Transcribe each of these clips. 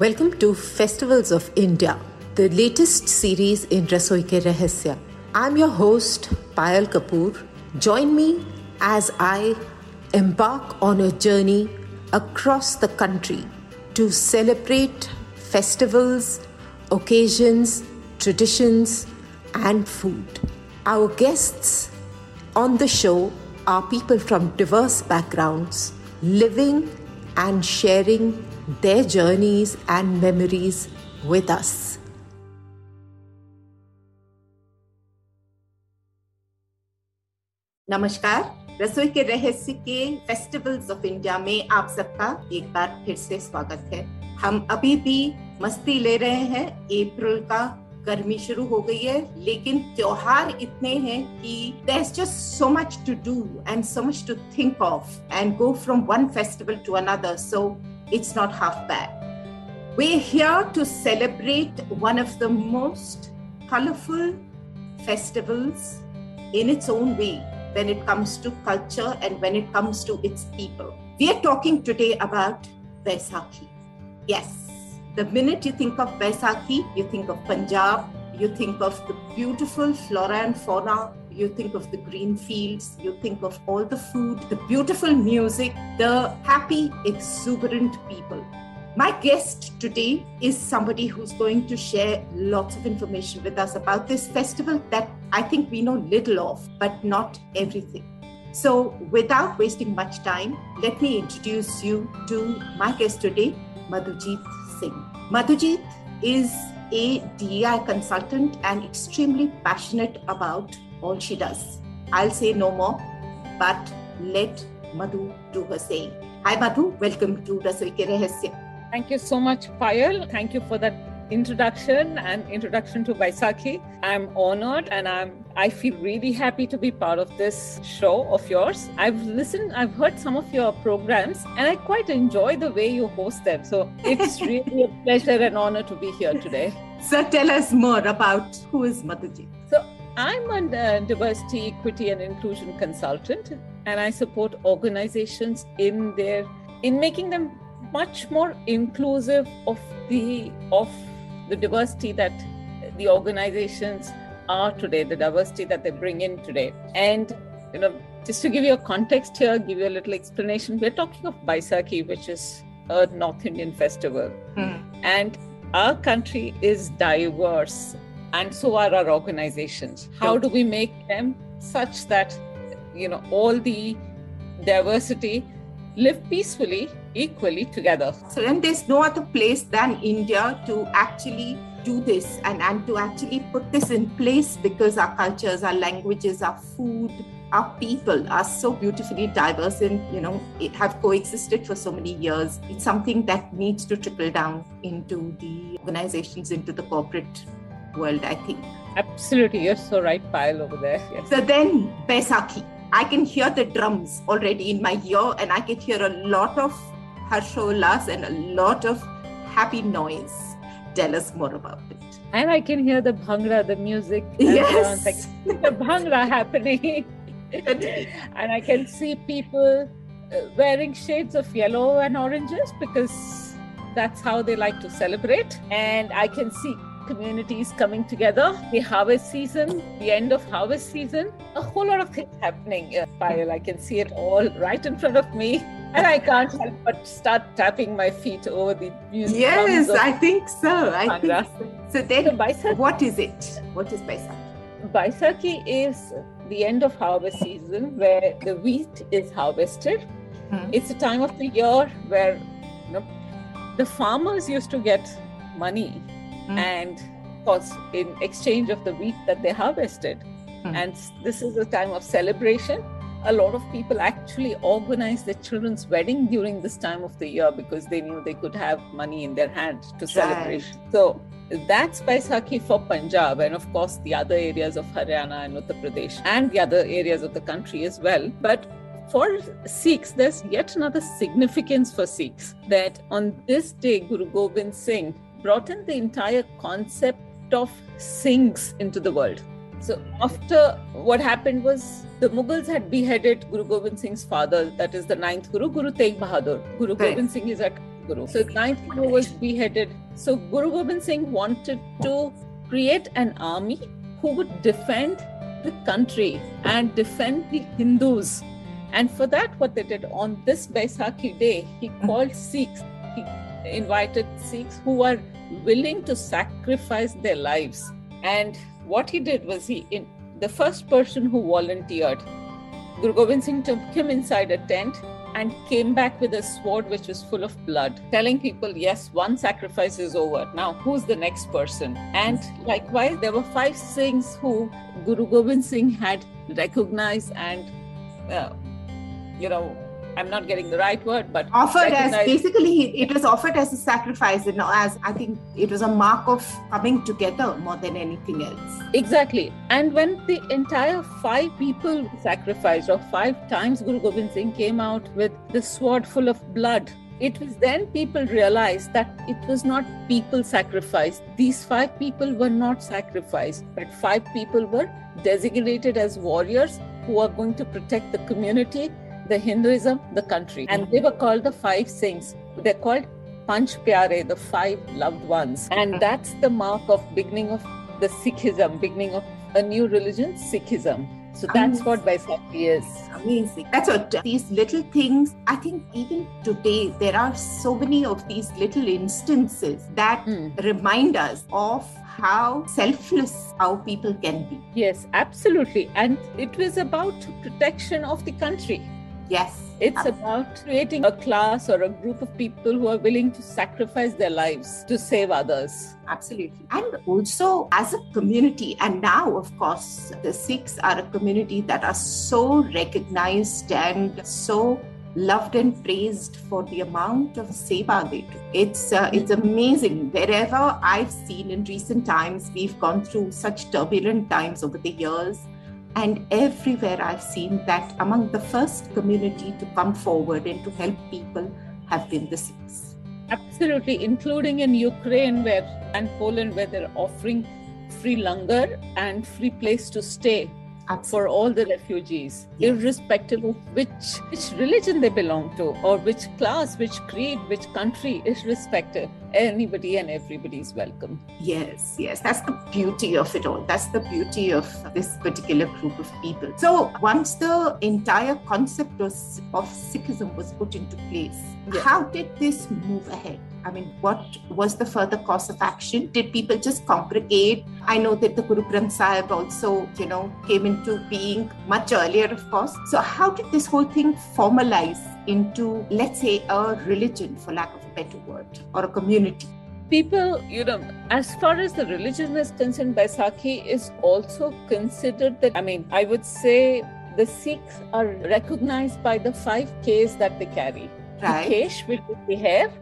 Welcome to Festivals of India, the latest series in Rasoi Ke Rahasya. I'm your host, Payal Kapoor. Join me as I embark on a journey across the country to celebrate festivals, occasions, traditions, and food. Our guests on the show are people from diverse backgrounds, living and sharing their journeys and memories with us. नमस्कार रसोई के रहस्य के festivals of India में आप सबका एक बार फिर से स्वागत है हम अभी भी मस्ती ले रहे हैं अप्रैल का गर्मी शुरू हो गई है, लेकिन त्योहार इतने हैं कि there just so much to do and so much to think of and go from one festival to another so it's not half bad we here to celebrate one of the most colourful festivals in its own way when it comes to culture and when it comes to its people we are talking today about Vaisakhi yes. The minute you think of Baisakhi, you think of Punjab, you think of the beautiful flora and fauna, you think of the green fields, you think of all the food, the beautiful music, the happy, exuberant people. My guest today is somebody who's going to share lots of information with us about this festival that I think we know little of, but not everything. So, without wasting much time, let me introduce you to my guest today, Madhujit Singh. Madhujit is a DEI consultant and extremely passionate about all she does. I'll say no more, but let Madhu do her saying. Hi, Madhu. Welcome to Rasoi Ke. Thank you so much, Payal. Thank you for that introduction and introduction to Baisakhi. I'm honored and I'm I feel really happy to be part of this show of yours. I've listened, I've heard some of your programs and I quite enjoy the way you host them. So it's really a pleasure and honor to be here today. So tell us more about who is Madhuji. So I'm a uh, diversity, equity and inclusion consultant and I support organizations in their in making them much more inclusive of the of the diversity that the organizations are today, the diversity that they bring in today. And, you know, just to give you a context here, give you a little explanation, we're talking of Baisakhi, which is a North Indian festival. Mm. And our country is diverse, and so are our organizations. How do we make them such that, you know, all the diversity live peacefully equally together. So then there's no other place than India to actually do this and, and to actually put this in place because our cultures, our languages, our food, our people are so beautifully diverse and you know it have coexisted for so many years. It's something that needs to trickle down into the organizations into the corporate world i think. Absolutely. You're so right Payal over there. Yes. so then Baisakhi I can hear the drums already in my ear, and I can hear a lot of harsholas and a lot of happy noise. Tell us more about it. And I can hear the bhangra, the music. Yes. Like the bhangra happening. and I can see people uh, wearing shades of yellow and oranges because that's how they like to celebrate. And I can see communities coming together, the harvest season, the end of harvest season, a whole lot of things happening. Uh, I can see it all right in front of me. And I can't help but start tapping my feet over the music. Yes, I think so. I think so. So then, so what is it? What is Baisakhi? Baisakhi is the end of harvest season where the wheat is harvested. Hmm. It's a time of the year where you know, the farmers used to get money mm. and course, in exchange of the wheat that they harvested. Mm. And this is a time of celebration. A lot of people actually organize their children's wedding during this time of the year because they knew they could have money in their hand to celebrate. Right. So that's Baisakhi for Punjab and of course the other areas of Haryana and Uttar Pradesh and the other areas of the country as well. But for Sikhs, there's yet another significance for Sikhs that on this day, Guru Gobind Singh brought in the entire concept of singhs into the world. So after what happened was the Mughals had beheaded Guru Gobind Singh's father, that is the ninth Guru, Guru Tegh Bahadur. Guru right. Gobind Singh is at Guru. So ninth Guru was beheaded. So Guru Gobind Singh wanted to create an army who would defend the country and defend the Hindus. And for that, what they did on this Baisakhi day, he mm-hmm. called Sikhs. He invited Sikhs who were willing to sacrifice their lives. And what he did was he, in, the first person who volunteered, Guru Gobind Singh took him inside a tent and came back with a sword which was full of blood, telling people, yes, one sacrifice is over. Now, who's the next person? And likewise, there were five Singhs who Guru Gobind Singh had recognized and, uh, you know, I'm not getting the right word, but offered as basically it was offered as a sacrifice, you know, as I think it was a mark of coming together more than anything else. Exactly. And when the entire five people sacrificed, or five times Guru Gobind Singh came out with the sword full of blood, it was then people realized that it was not people sacrificed. These five people were not sacrificed, but five people were designated as warriors who are going to protect the community the Hinduism, the country. And they were called the five saints. They're called Panch Pyare, the five loved ones. And that's the mark of beginning of the Sikhism, beginning of a new religion, Sikhism. So that's Amazing. what Baisakhi is. Amazing. That's what these little things, I think even today, there are so many of these little instances that mm. remind us of how selfless our people can be. Yes, absolutely. And it was about protection of the country. Yes. It's about creating a class or a group of people who are willing to sacrifice their lives to save others. Absolutely. And also as a community, and now, of course, the Sikhs are a community that are so recognized and so loved and praised for the amount of seva they do. It's uh, it's amazing. Wherever I've seen in recent times, we've gone through such turbulent times over the years and everywhere I've seen that among the first community to come forward and to help people have been the Sikhs. Absolutely, including in Ukraine where and Poland where they're offering free langar and free place to stay. For all the refugees, yes. irrespective of which which religion they belong to, or which class, which creed, which country, irrespective. Anybody and everybody is welcome. Yes, yes, that's the beauty of it all. That's the beauty of this particular group of people. So once the entire concept of, of Sikhism was put into place, yes. how did this move ahead? I mean, what was the further course of action? Did people just congregate? I know that the Guru Granth Sahib also, you know, came into being much earlier, of course. So, how did this whole thing formalize into, let's say, a religion, for lack of a better word, or a community? People, you know, as far as the religion is concerned, Baisakhi is also considered that, I mean, I would say the Sikhs are recognized by the five Ks that they carry. Right. The Kesh, which is the hair,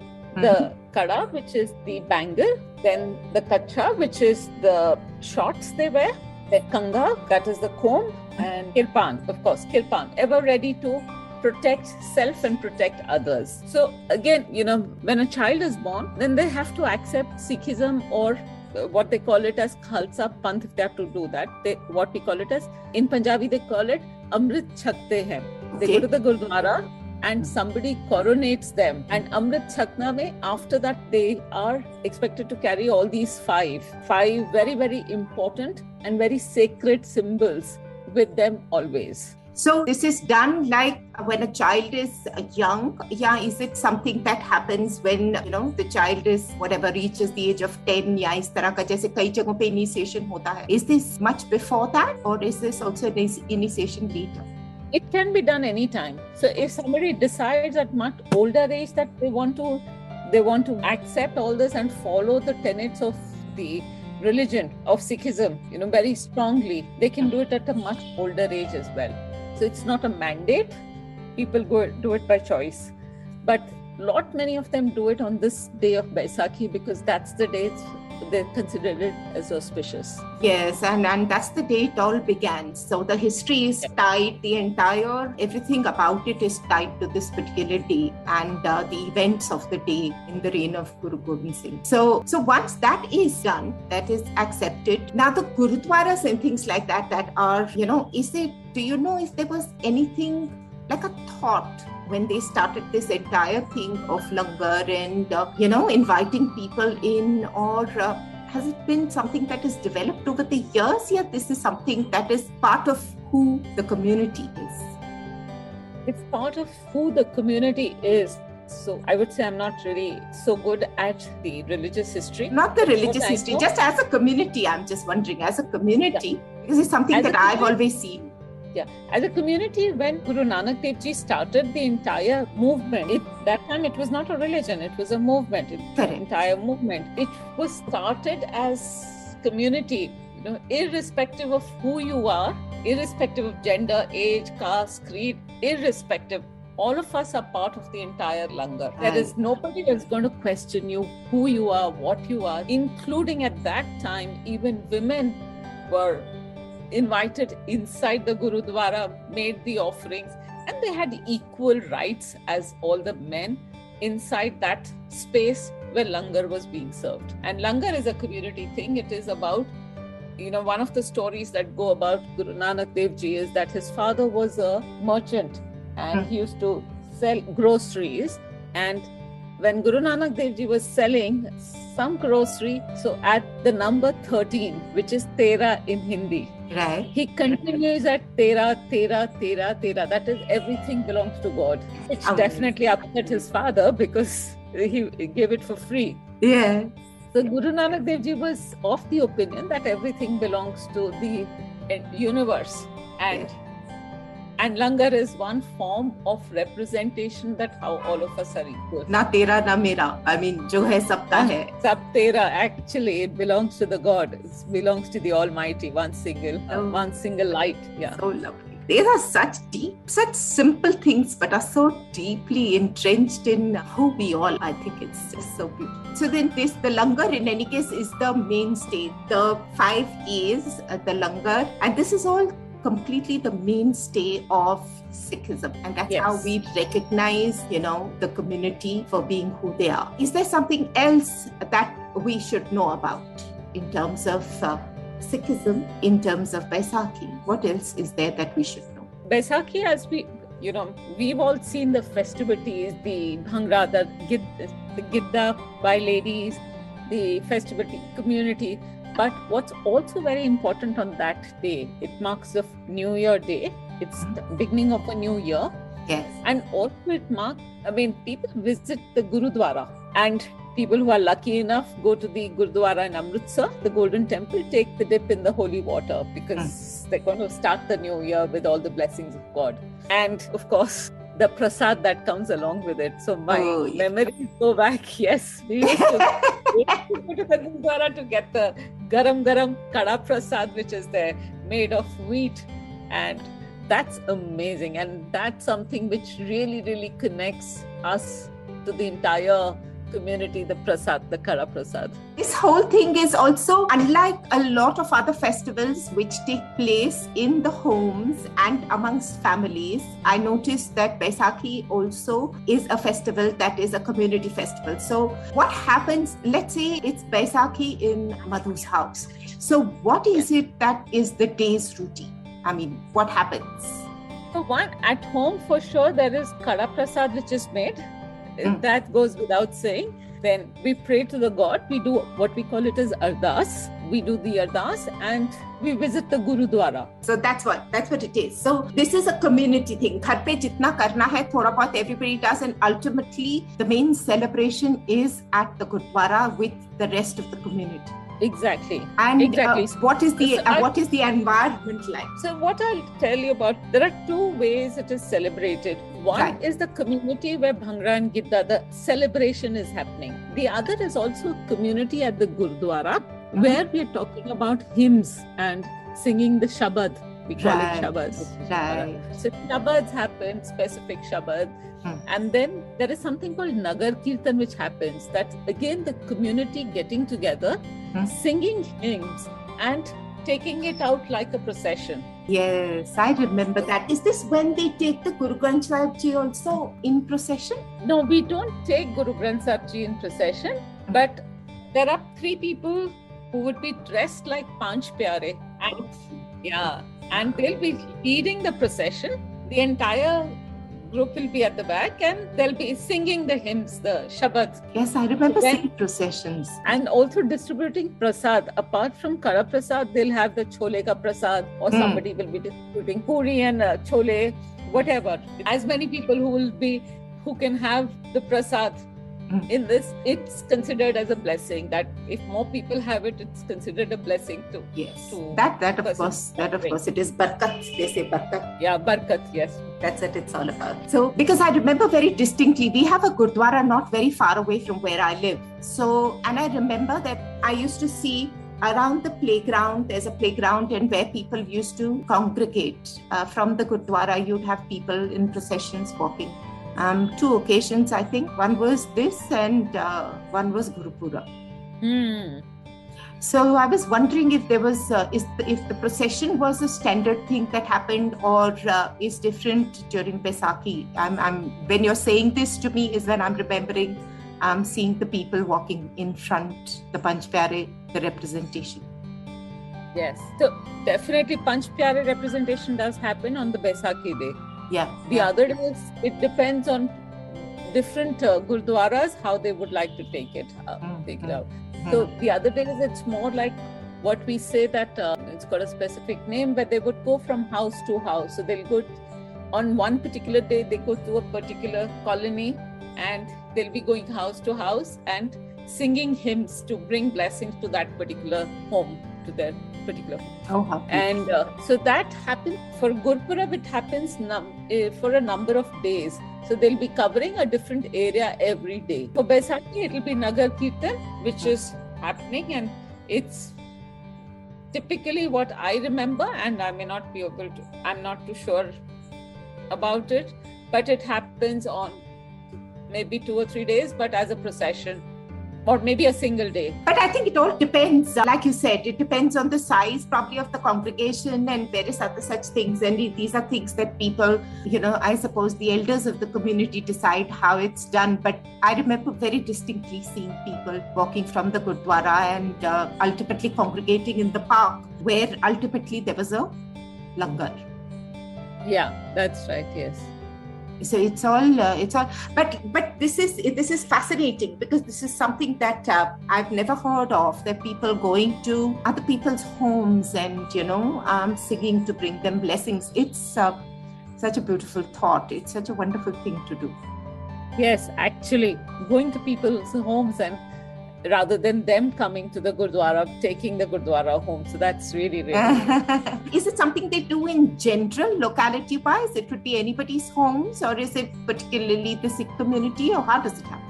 the kada, which is the bangle, then the kacha, which is the shorts they wear, the kanga, that is the comb, and kirpan, of course, kirpan, ever ready to protect self and protect others. So again, you know, when a child is born, then they have to accept Sikhism or uh, what they call it as Khalsa Panth if they have to do that. They what we call it as in Punjabi they call it Amrit Chakte hai. They okay. go to the Gurdwara and somebody coronates them. And Amrit Chakna mein, after that, they are expected to carry all these five, five very, very important and very sacred symbols with them always. So this is done like when a child is young. Yeah, is it something that happens when you know the child is whatever reaches the age of ten? या इस तरह का जैसे कई जगहों पे initiation होता है. Is this much before that, or is this also an initiation later? It can be done anytime. So if somebody decides at much older age that they want to they want to accept all this and follow the tenets of the religion of sikhism you know very strongly they can do it at a much older age as well. So it's not a mandate. People go do it by choice. But lot many of them do it on this day of baisakhi because that's the day they considered it as auspicious. Yes, and, and that's the day it all began. So the history is yeah. tied, the entire, everything about it is tied to this particular day and uh, the events of the day in the reign of Guru Gobind Singh. So, so once that is done, that is accepted, now the Gurudwaras and things like that that are, you know, is it, do you know if there was anything like a thought when they started this entire thing of langar and uh, you know inviting people in or uh, has it been something that has developed over the years yet this is something that is part of who the community is it's part of who the community is so I would say I'm not really so good at the religious history. Not the religious history, just as a community. I'm just wondering, as a community, yeah. because it's something as that I've always seen. Yeah, as a community, when Guru Nanak Dev Ji started the entire movement, it, that time it was not a religion; it was a movement. It, the entire movement. It was started as community, you know, irrespective of who you are, irrespective of gender, age, caste, creed, irrespective all of us are part of the entire langar. There is nobody that's going to question you, who you are, what you are, including at that time, even women were invited inside the Gurudwara, made the offerings, and they had equal rights as all the men inside that space where langar was being served. And langar is a community thing, it is about you know, one of the stories that go about Guru Nanak Dev Ji is that his father was a merchant and hmm. he used to sell groceries. And when Guru Nanak Dev Ji was selling some grocery, so at the number 13, which is Tera in Hindi, right? He continues at Tera, Tera, Tera, Tera. That is everything belongs to God, which oh, definitely upset his father because he gave it for free. Yeah. So Guru Nanak Dev Ji was of the opinion that everything belongs to the universe and. Yeah and langar is one form of representation that how all of us are equal. Na tera na mera. I mean jo hai sabta hai. sab tera. Actually it belongs to the god. It belongs to the almighty one single oh. one single light. Yeah. So lovely. These are such deep, such simple things, but are so deeply entrenched in who we all. I think it's just so beautiful. So then, this the langar. In any case is the mainstay. The five A's, uh, the langar, and this is all completely the mainstay of Sikhism. And that's yes. how we recognize, you know, the community for being who they are. Is there something else that we should know about in terms of uh, Sikhism, in terms of Baisakhi? What else is there that we should know? Baisakhi, as we you know, we've all seen the festivities, the Bhangra, the, Gid, the Gidda by ladies, the festivity community but what's also very important on that day, it marks the New Year day. It's the beginning of a new year. Yes. And also it marks, I mean, people visit the Gurudwara and people who are lucky enough go to the Gurudwara in Amritsar, the Golden Temple, take the dip in the holy water because mm. they're going to start the new year with all the blessings of God. And of course, the prasad that comes along with it. So my oh, memories go back. Yes, we used to, we used to go to the Gurdwara to get the garam garam kada prasad, which is there made of wheat, and that's amazing. And that's something which really, really connects us to the entire community the prasad, the Kara Prasad. This whole thing is also unlike a lot of other festivals which take place in the homes and amongst families. I noticed that Baisakhi also is a festival that is a community festival. So, what happens? Let's say it's Baisakhi in Madhu's house. So, what is it that is the day's routine? I mean, what happens? So, one at home for sure, there is Kara Prasad which is made mm. that goes without saying then we pray to the god. We do what we call it as ardas. We do the ardas and we visit the gurudwara. So that's what that's what it is. So this is a community thing. ghar pe jitna karna hai thoda bahut everybody does and ultimately the main celebration is at the gurudwara with the rest of the community exactly. And exactly. uh, what is the uh, what is the environment like? So what i'll tell you about there are two ways it is celebrated. One right. is the community where bhangra and gidda the celebration is happening. The other is also community at the gurdwara mm-hmm. where we are talking about hymns and singing the shabad we call right. it shabads right so shabads happen specific shabad Hmm. And then there is something called Nagar Kirtan, which happens that again the community getting together, hmm. singing hymns, and taking it out like a procession. Yes, I remember that. Is this when they take the Guru Granth Sahib Ji also in procession? No, we don't take Guru Granth Sahib Ji in procession, hmm. but there are three people who would be dressed like Panch Pyare. And, yeah, and they'll be leading the procession. The entire group will be at the back and they'll be singing the hymns, the Shabad. Yes, I remember then, seeing processions. And also distributing prasad. Apart from Kara prasad, they'll have the chole ka prasad or mm. somebody will be distributing puri and uh, chole, whatever. As many people who will be, who can have the prasad. In this it's considered as a blessing that if more people have it it's considered a blessing too yes. to that that of course that of course it is barkat they say barkat. Yeah barkat yes. That's what it's all about. So because i remember very distinctly we have a gurdwara not very far away from where i live. So and i remember that i used to see around the playground there's a playground and where people used to congregate. Uh, from the gurdwara you'd have people in processions walking um, two occasions, I think. One was this, and uh, one was Gurpurab. Hmm. So I was wondering if there was, uh, is the, if the procession was a standard thing that happened, or uh, is different during Baisakhi. I'm, I'm, when you're saying this to me, is when I'm remembering um, seeing the people walking in front, the Panch Pyare, the representation. Yes, so definitely Panch Pyare representation does happen on the Baisakhi day yeah the yeah. other is it depends on different uh, gurdwaras how they would like to take it uh, mm-hmm. take it out mm-hmm. so the other day is it's more like what we say that uh, it's got a specific name where they would go from house to house so they'll go on one particular day they go to a particular colony and they'll be going house to house and singing hymns to bring blessings to that particular home to their particular Oh, how and uh, so that happens for Gurpurab. It happens num- uh, for a number of days. So they'll be covering a different area every day. For Baisakhi, it'll be Nagar Kirtan, which is happening, and it's typically what I remember, and I may not be able to. I'm not too sure about it, but it happens on maybe two or three days, but as a procession or maybe a single day. But I think it all depends, like you said, it depends on the size probably of the congregation and various other such things. And these are things that people, you know, I suppose the elders of the community decide how it's done. But I remember very distinctly seeing people walking from the Gurdwara and uh, ultimately congregating in the park, where ultimately there was a langar. Yeah, that's right, yes so it's all uh, it's all but but this is this is fascinating because this is something that uh, i've never heard of that people going to other people's homes and you know um, singing to bring them blessings. It's uh, such a beautiful thought. It's such a wonderful thing to do. Yes actually going to people's homes and rather than them coming to the Gurdwara, taking the Gurdwara home. So that's really, really. is it something they do in general, locality wise? It could be anybody's homes, or is it particularly the Sikh community, or how does it happen?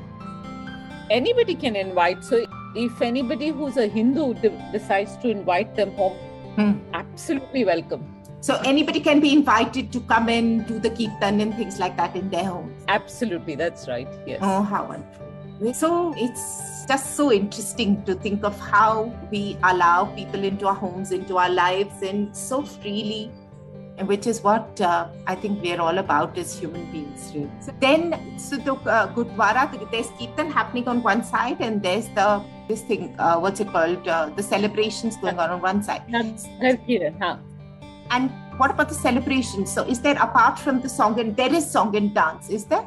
Anybody can invite. So if anybody who's a Hindu decides to invite them home, hmm. absolutely welcome. So anybody can be invited to come and do the kirtan and things like that in their homes. Absolutely, that's right. Yes. Oh, how wonderful. So it's just so interesting to think of how we allow people into our homes, into our lives, and so freely, and which is what uh, I think we're all about as human beings. Really. So then, so the uh, Gurdwara, there's Kirtan happening on one side, and there's the this thing, uh, what's it called? Uh, the celebrations going on on one side. And what about the celebrations? So, is there apart from the song and there is song and dance? Is there?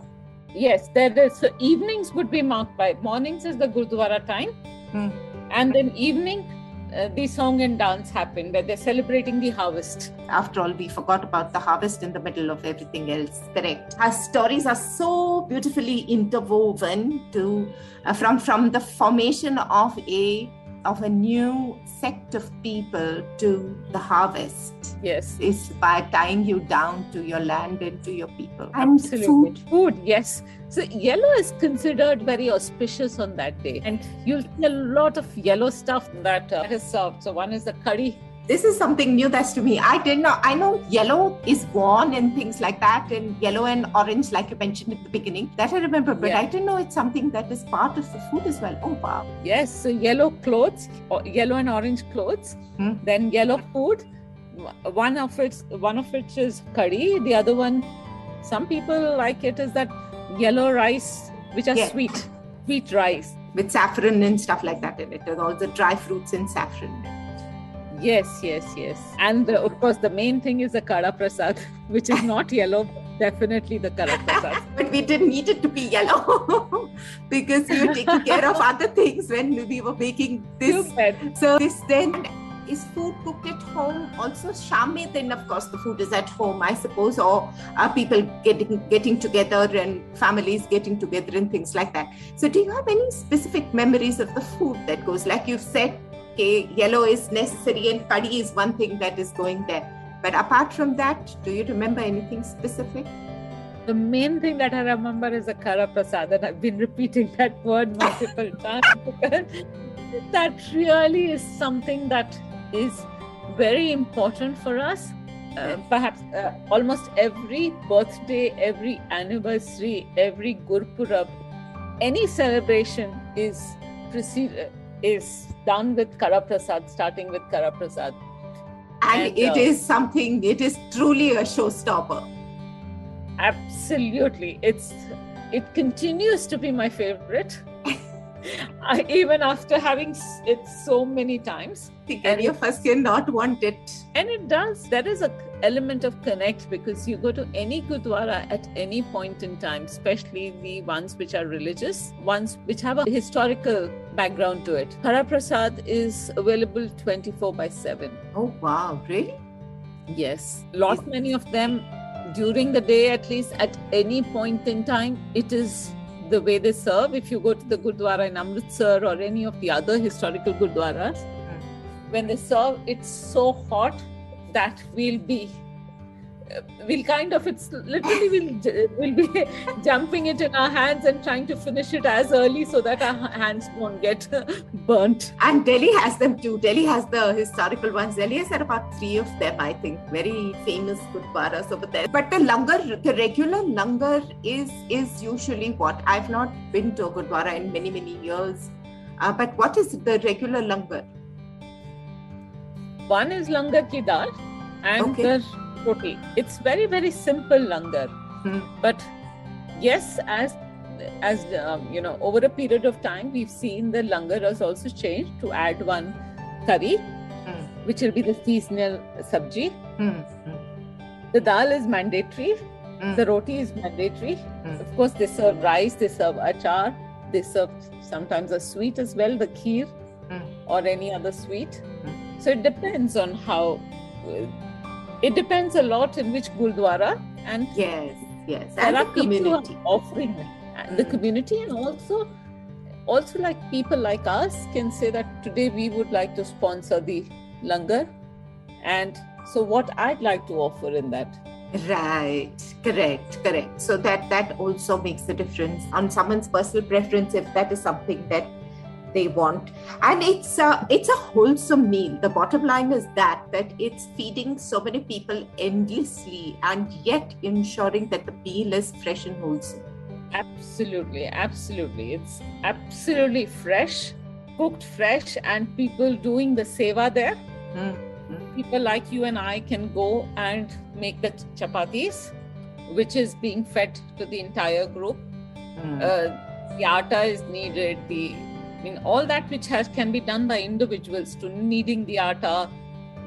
Yes, there is. So evenings would be marked by mornings is the Gurdwara time, hmm. and then evening uh, the song and dance happen where they're celebrating the harvest. After all, we forgot about the harvest in the middle of everything else. Correct. Our stories are so beautifully interwoven to uh, from from the formation of a of a new sect of people to the harvest. Yes. Is by tying you down to your land and to your people. And Absolutely. food. Food, yes. So yellow is considered very auspicious on that day. And you'll see a lot of yellow stuff that uh, is served. So one is the curry this is something new that's to me i didn't i know yellow is worn and things like that and yellow and orange like you mentioned at the beginning that i remember but yeah. i didn't know it's something that is part of the food as well oh wow yes so yellow clothes yellow and orange clothes hmm. then yellow food one of its one of which is curry the other one some people like it is that yellow rice which are yeah. sweet sweet rice with saffron and stuff like that in it and all the dry fruits and saffron Yes, yes, yes. And the, of course, the main thing is the Kara Prasad, which is not yellow. definitely the Karaprasad. but we didn't need it to be yellow because we were taking care of other things when we were making this. So this then is food cooked at home also shame then of course the food is at home i suppose or are people getting getting together and families getting together and things like that so do you have any specific memories of the food that goes like you've said okay yellow is necessary and curry is one thing that is going there but apart from that, do you remember anything specific? The main thing that I remember is a Kara Prasad, and I've been repeating that word multiple times because that really is something that is very important for us. Uh, perhaps uh, almost every birthday, every anniversary, every Gurpurab, any celebration is preceded, is done with Karaprasad, starting with Karaprasad. And, and it uh, is something it is truly a showstopper. Absolutely. It's it continues to be my favorite. I, even after having it so many times. Any of us cannot want it and it does. There is a element of connect because you go to any gurdwara at any point in time especially the ones which are religious ones which have a historical background to it Kara Prasad is available 24 by 7 oh wow really yes lot many of them during the day at least at any point in time it is the way they serve. If you go to the Gurdwara in Amritsar or any of the other historical Gurdwaras, mm. when they serve, it's so hot that we'll be we'll kind of it's literally we'll we'll be jumping it in our hands and trying to finish it as early so that our hands won't get burnt. And delhi has them too. Delhi has the historical ones. Delhi has had about three of them i think. Very famous gurdwaras over there. But the langar the regular langar is is usually what? I've not been to a gurdwara in many many years. Uh, but what is the regular langar one is langar ki dal and okay. the roti. It's very very simple langar, mm. but yes, as as um, you know, over a period of time, we've seen the langar has also changed to add one curry, mm. which will be the seasonal sabji. Mm. The dal is mandatory. Hmm. The roti is mandatory. Hmm. Of course, they serve rice, they serve achar, they serve sometimes a sweet as well, the kheer hmm. or any other sweet. So it depends on how uh, it depends a lot in which gurdwara and yes yes there and are the community. offering mm. the community and also also like people like us can say that today we would like to sponsor the langar and so what i'd like to offer in that. Right correct correct. So that that also makes a difference on someone's personal preference if that is something that they want. And it's a, it's a wholesome meal. The bottom line is that that it's feeding so many people endlessly and yet ensuring that the meal is fresh and wholesome. Absolutely absolutely. It's absolutely fresh cooked fresh and people doing the seva there. Mm-hmm. people like you and i can go and make the chapatis which is being fed to the entire group. Mm. uh, the atta is needed the I mean, all that which has can be done by individuals to kneading the atta,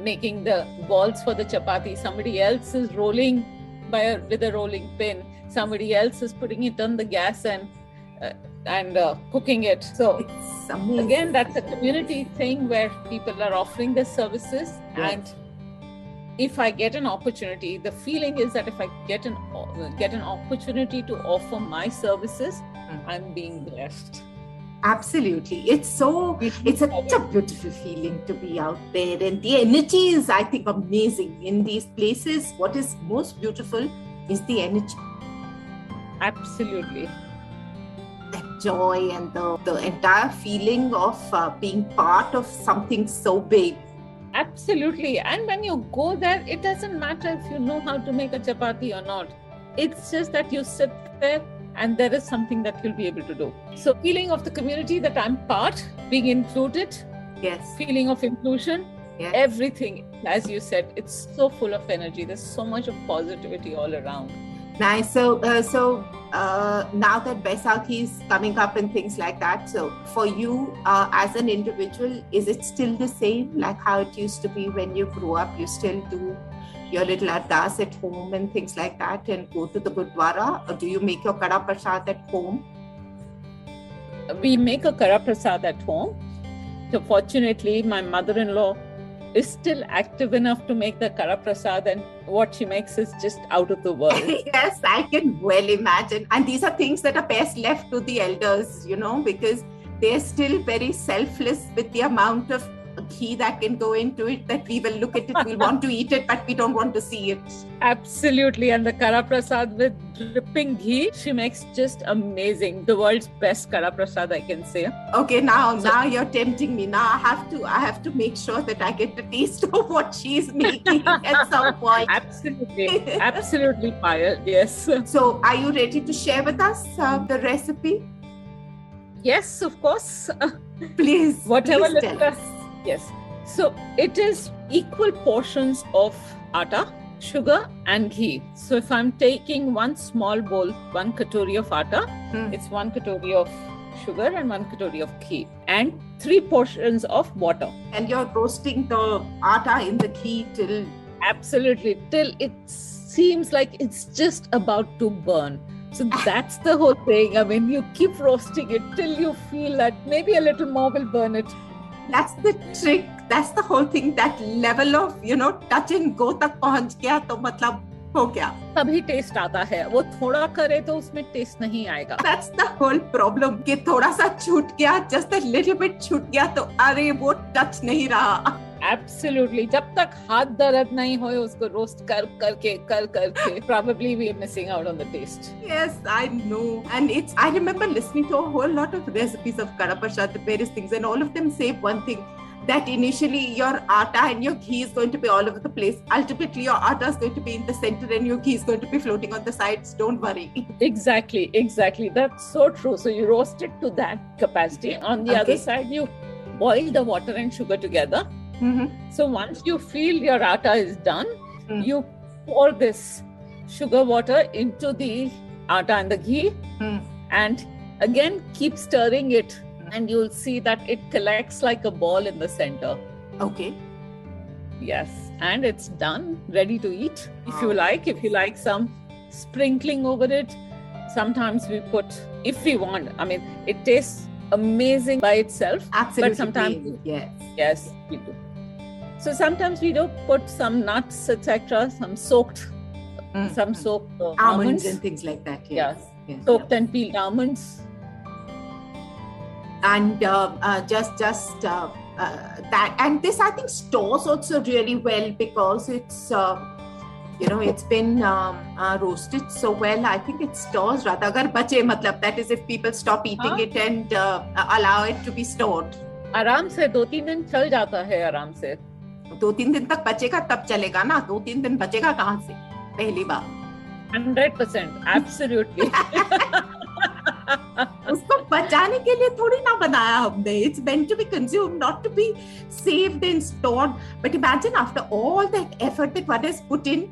making the balls for the chapati. Somebody else is rolling by a, with a rolling pin. Somebody else is putting it on the gas and uh, and uh, cooking it. So again, that's a community thing where people are offering their services and if I get an opportunity, the feeling is that if I get an get an opportunity to offer my services, mm. I'm being blessed. Absolutely. It's so, it's such a beautiful feeling to be out there. And the energy is, I think, amazing in these places. What is most beautiful is the energy. Absolutely. That joy and the, the entire feeling of uh, being part of something so big. Absolutely. And when you go there, it doesn't matter if you know how to make a chapati or not. It's just that you sit there and there is something that you'll be able to do. So feeling of the community that i'm part being included yes. feeling of inclusion yes. everything as you said it's so full of energy. There's so much of positivity all around. Nice. So uh, so uh, now that Baisakhi is coming up and things like that so for you uh, as an individual is it still the same like how it used to be when you grew up you still do your little ardas at home and things like that and go to the Gurdwara? Or do you make your Kada Prasad at home? We make a Kada Prasad at home. So, fortunately, my mother in law is still active enough to make the Kada Prasad, and what she makes is just out of the world. yes, I can well imagine. And these are things that are best left to the elders, you know, because they're still very selfless with the amount of ghee that can go into it that we will look at it, we'll want to eat it, but we don't want to see it. Absolutely. And the Kada Prasad with dripping ghee, she makes just amazing. The world's best Kada Prasad, I can say. Okay, now so, now you're tempting me. Now I have to I have to make sure that I get the taste of what she's making at some point. Absolutely. Absolutely, Payal. Yes. So are you ready to share with us uh, the recipe? Yes, of course. Please. Whatever please tell us. Yes. So it is equal portions of atta, sugar, and ghee. So if I'm taking one small bowl, one katori of atta, hmm. it's one katori of sugar and one katori of ghee, and three portions of water. And you're roasting the atta in the ghee till absolutely till it seems like it's just about to burn. So that's the whole thing. I mean, you keep roasting it till you feel that maybe a little more will burn it that's the trick that's the whole thing that level of you know touch and go tak pahunch gaya to matlab हो गया तभी test आता है वो थोड़ा करे तो उसमें टेस्ट नहीं आएगा दैट्स द होल प्रॉब्लम कि थोड़ा सा छूट गया जस्ट अ लिटिल बिट छूट गया तो अरे वो टच नहीं रहा absolutely जब tak हाथ दर्द nahi hoye. Usko roast kar karke kar karke. probably we are missing out on the taste yes I know and it's I remember listening to a whole lot of recipes of karaprasad the various things and all of them say one thing that initially your atta and your ghee is going to be all over the place. Ultimately, your atta is going to be in the center and your ghee is going to be floating on the sides. Don't worry. Exactly, exactly. That's so true. So you roast it to that capacity. On the okay. other side, you boil the water and sugar together Mm-hmm. So once you feel your atta is done, mm. you pour this sugar water into the atta and the ghee mm. and again keep stirring it and you'll see that it collects like a ball in the center. Okay. Yes, and it's done, ready to eat. If you like, if you like some sprinkling over it, sometimes we put, if we want, I mean, it tastes amazing by itself. Absolutely. But sometimes, yes, yes, we do. So sometimes we do put some nuts, etc., some soaked, mm-hmm. some soaked uh, almonds. almonds. and things like that. Yes, yes. yes. soaked and peeled almonds. And uh, uh, just, just uh, uh, that, and this I think stores also really well because it's uh, you know it's been um, uh, roasted so well i think it stores rather agar bache matlab that is if people stop eating huh? it and uh, allow it to be stored आराम से दो तीन दिन चल जाता है आराम से दो तीन दिन तक बचेगा तब चलेगा ना? दो तीन दिन बचेगा कहाँ से? पहली बार हंड्रेड परसेंट एब्सोल्युटली उसको बचाने के लिए थोड़ी ना बनाया हमने। It's meant to be consume not to be saved in store but imagine after all that effort that one is put in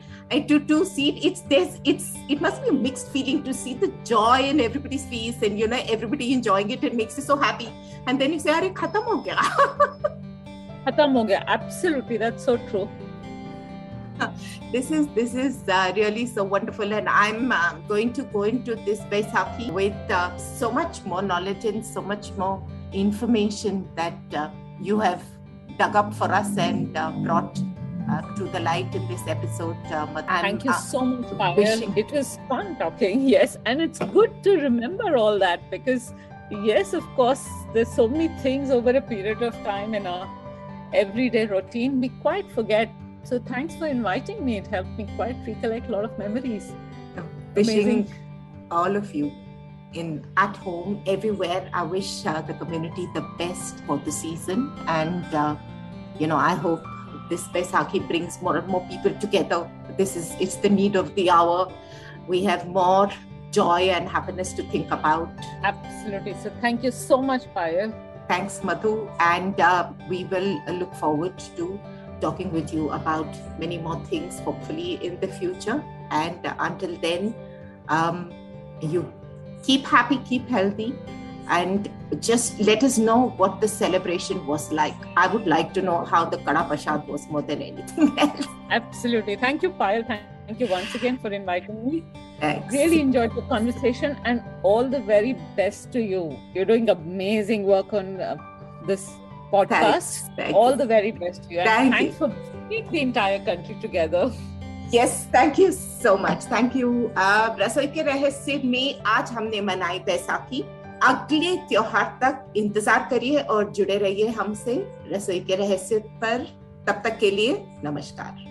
to to see it's this it's it must be a mixed feeling to see the joy in everybody's face and you know everybody enjoying it it makes you so happy and then you say अरे खत्म हो गया. absolutely that's so true this is this is uh, really so wonderful and i'm uh, going to go into this baisakhi with uh, so much more knowledge and so much more information that uh, you have dug up for us and uh, brought uh, to the light in this episode. Um, Thank you so much, wishing- It was fun talking, yes. And it's good to remember all that because, yes, of course, there's so many things over a period of time in our everyday routine, we quite forget. So thanks for inviting me. It helped me quite recollect a lot of memories. Wishing Amazing. all of you in at home everywhere. I wish uh, the community the best for the season, and uh, you know I hope this Baisakhi brings more and more people together. This is it's the need of the hour. We have more joy and happiness to think about. Absolutely. So thank you so much, Payal. Thanks, Madhu. And uh, we will look forward to talking with you about many more things, hopefully, in the future. And until then, um, you keep happy, keep healthy, and just let us know what the celebration was like. I would like to know how the Kada Prasad was more than anything else. Absolutely. Thank you, Payal. Thank you once again for inviting me. Thanks. Really enjoyed the conversation and all the very best to you. You're doing amazing work on uh, this podcast. Thanks. Thank all you. the very best to you. And Thank thanks for bringing the entire country together. Yes thank you so much thank you रसोई के रहस्य में आज हमने मनाई बैसाखी अगले त्योहार तक इंतजार करिए और जुड़े रहिए हमसे रसोई के रहस्य पर तब तक के लिए नमस्कार